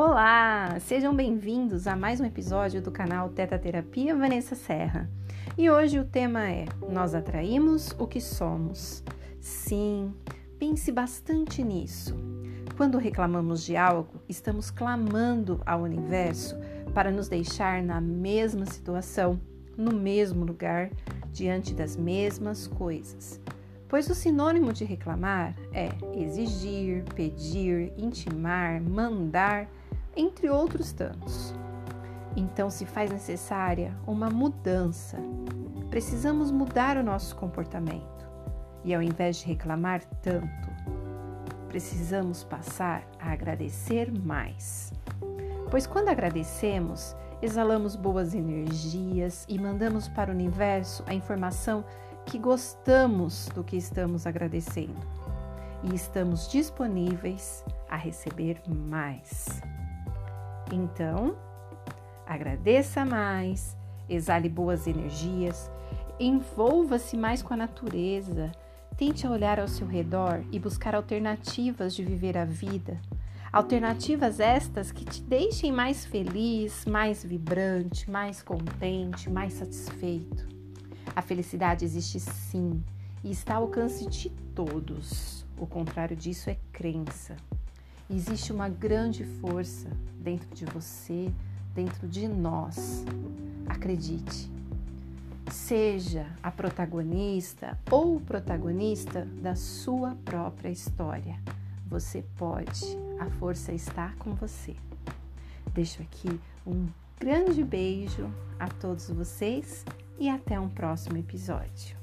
Olá, sejam bem-vindos a mais um episódio do canal Teta Terapia Vanessa Serra. E hoje o tema é: Nós atraímos o que somos. Sim, pense bastante nisso. Quando reclamamos de algo, estamos clamando ao universo para nos deixar na mesma situação, no mesmo lugar, diante das mesmas coisas. Pois o sinônimo de reclamar é exigir, pedir, intimar, mandar, entre outros tantos. Então se faz necessária uma mudança. Precisamos mudar o nosso comportamento. E ao invés de reclamar tanto, precisamos passar a agradecer mais. Pois quando agradecemos, exalamos boas energias e mandamos para o universo a informação que gostamos do que estamos agradecendo e estamos disponíveis a receber mais. Então, agradeça mais, exale boas energias, envolva-se mais com a natureza, tente olhar ao seu redor e buscar alternativas de viver a vida. Alternativas estas que te deixem mais feliz, mais vibrante, mais contente, mais satisfeito. A felicidade existe sim e está ao alcance de todos. O contrário disso é crença. Existe uma grande força dentro de você, dentro de nós. Acredite. Seja a protagonista ou o protagonista da sua própria história. Você pode, a força está com você. Deixo aqui um grande beijo a todos vocês e até um próximo episódio.